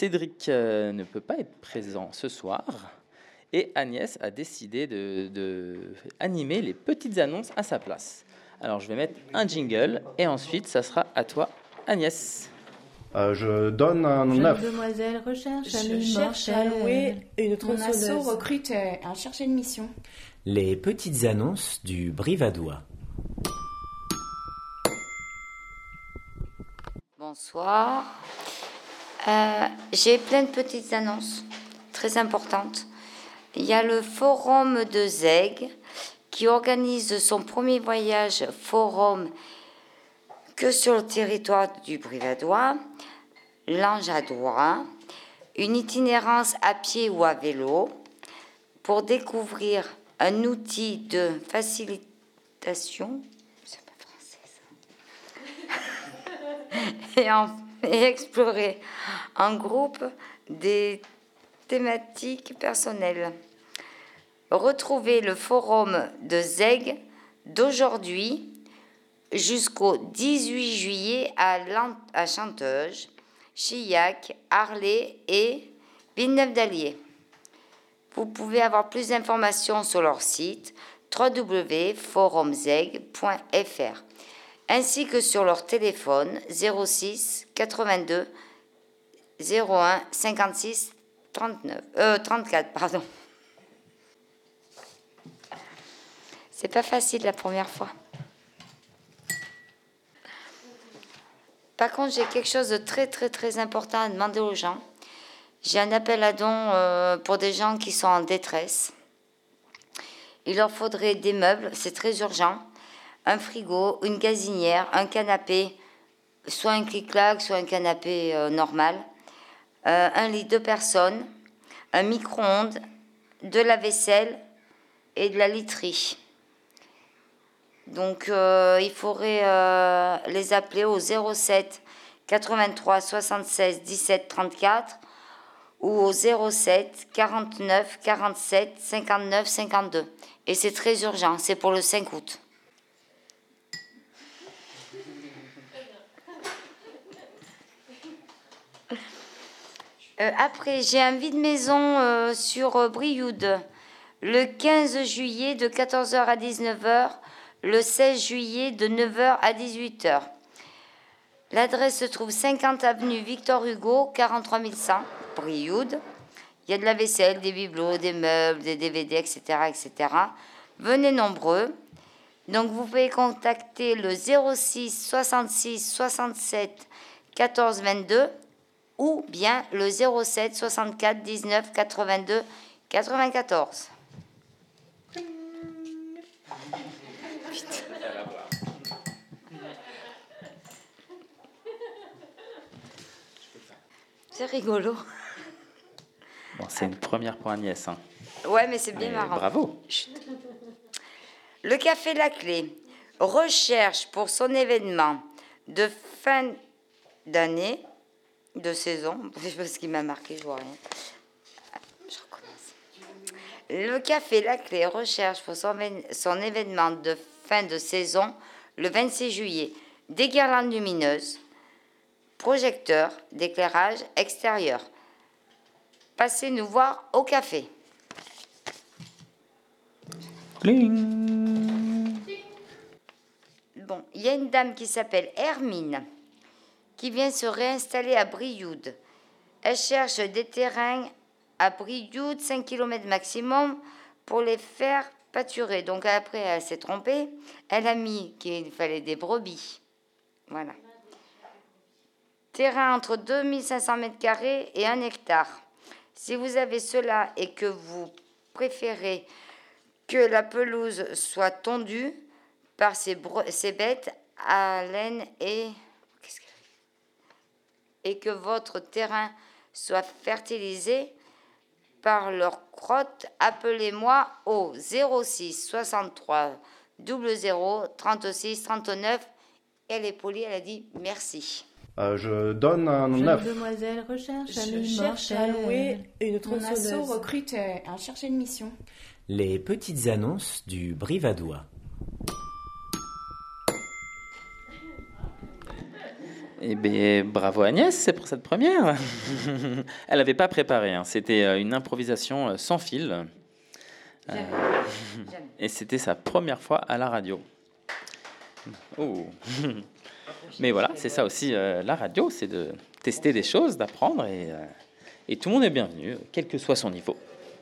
Cédric euh, ne peut pas être présent ce soir et Agnès a décidé de, de animer les petites annonces à sa place. Alors je vais mettre un jingle et ensuite ça sera à toi Agnès. Euh, je donne un Jeune 9. demoiselle recherche Je cherche à louer une tronçonneuse. recrute euh, un chercher une mission. Les petites annonces du Brivadois. Bonsoir. Euh, J'ai plein de petites annonces très importantes. Il y a le forum de Zeg qui organise son premier voyage forum que sur le territoire du Brivadois, l'Angeadois, une itinérance à pied ou à vélo pour découvrir un outil de facilitation. Et explorer en groupe des thématiques personnelles. Retrouvez le forum de Zeg d'aujourd'hui jusqu'au 18 juillet à, à Chanteuge, Chillac, Arlé et Villeneuve-d'Allier. Vous pouvez avoir plus d'informations sur leur site www.forumzeg.fr ainsi que sur leur téléphone 06 82 01 56 39 euh, 34 pardon. C'est pas facile la première fois. Par contre, j'ai quelque chose de très très très important à demander aux gens. J'ai un appel à dons euh, pour des gens qui sont en détresse. Il leur faudrait des meubles, c'est très urgent. Un frigo, une gazinière, un canapé, soit un clic-clac, soit un canapé euh, normal. Euh, un lit deux personnes, un micro-ondes, de la vaisselle et de la literie. Donc euh, il faudrait euh, les appeler au 07 83 76 17 34 ou au 07 49 47 59 52. Et c'est très urgent, c'est pour le 5 août. Euh, après, j'ai un vide maison euh, sur euh, Brioude le 15 juillet de 14h à 19h, le 16 juillet de 9h à 18h. L'adresse se trouve 50 avenue Victor Hugo, 43 100, Brioude. Il y a de la vaisselle, des bibelots, des meubles, des DVD, etc., etc. Venez nombreux. Donc vous pouvez contacter le 06 66 67 14 22 ou bien le 07 64 19 82 94. C'est rigolo. Bon, c'est une première pour Agnès. hein. Ouais, mais c'est bien Mais marrant. bravo. Le Café La Clé recherche pour son événement de fin d'année, de saison, je sais pas ce qui m'a marqué, je vois rien. Je recommence. Le Café La Clé recherche pour son événement de fin de saison le 26 juillet des guirlandes lumineuses, projecteurs d'éclairage extérieur. Passez nous voir au café. Bon, il y a une dame qui s'appelle Hermine qui vient se réinstaller à Brioude. Elle cherche des terrains à Brioude, 5 km maximum, pour les faire pâturer. Donc après, elle s'est trompée. Elle a mis qu'il fallait des brebis. Voilà. Terrain entre 2500 mètres carrés et 1 hectare. Si vous avez cela et que vous préférez que la pelouse soit tondue par ces, ces bêtes à laine et, et que votre terrain soit fertilisé par leur crotte, appelez-moi au 06 63 00 36 39. Elle est polie, elle a dit merci. Euh, je donne un Jeune 9. demoiselle recherche Je ami cherche à louer une Mon tronçonneuse. asso recrute euh, un chercher une mission. Les petites annonces du Brivadois. Eh bien, bravo Agnès, c'est pour cette première. Elle n'avait pas préparé, hein. c'était euh, une improvisation euh, sans fil. Euh, et c'était sa première fois à la radio. Oh. Mais voilà, c'est ça aussi euh, la radio, c'est de tester des choses, d'apprendre et, euh, et tout le monde est bienvenu, quel que soit son niveau.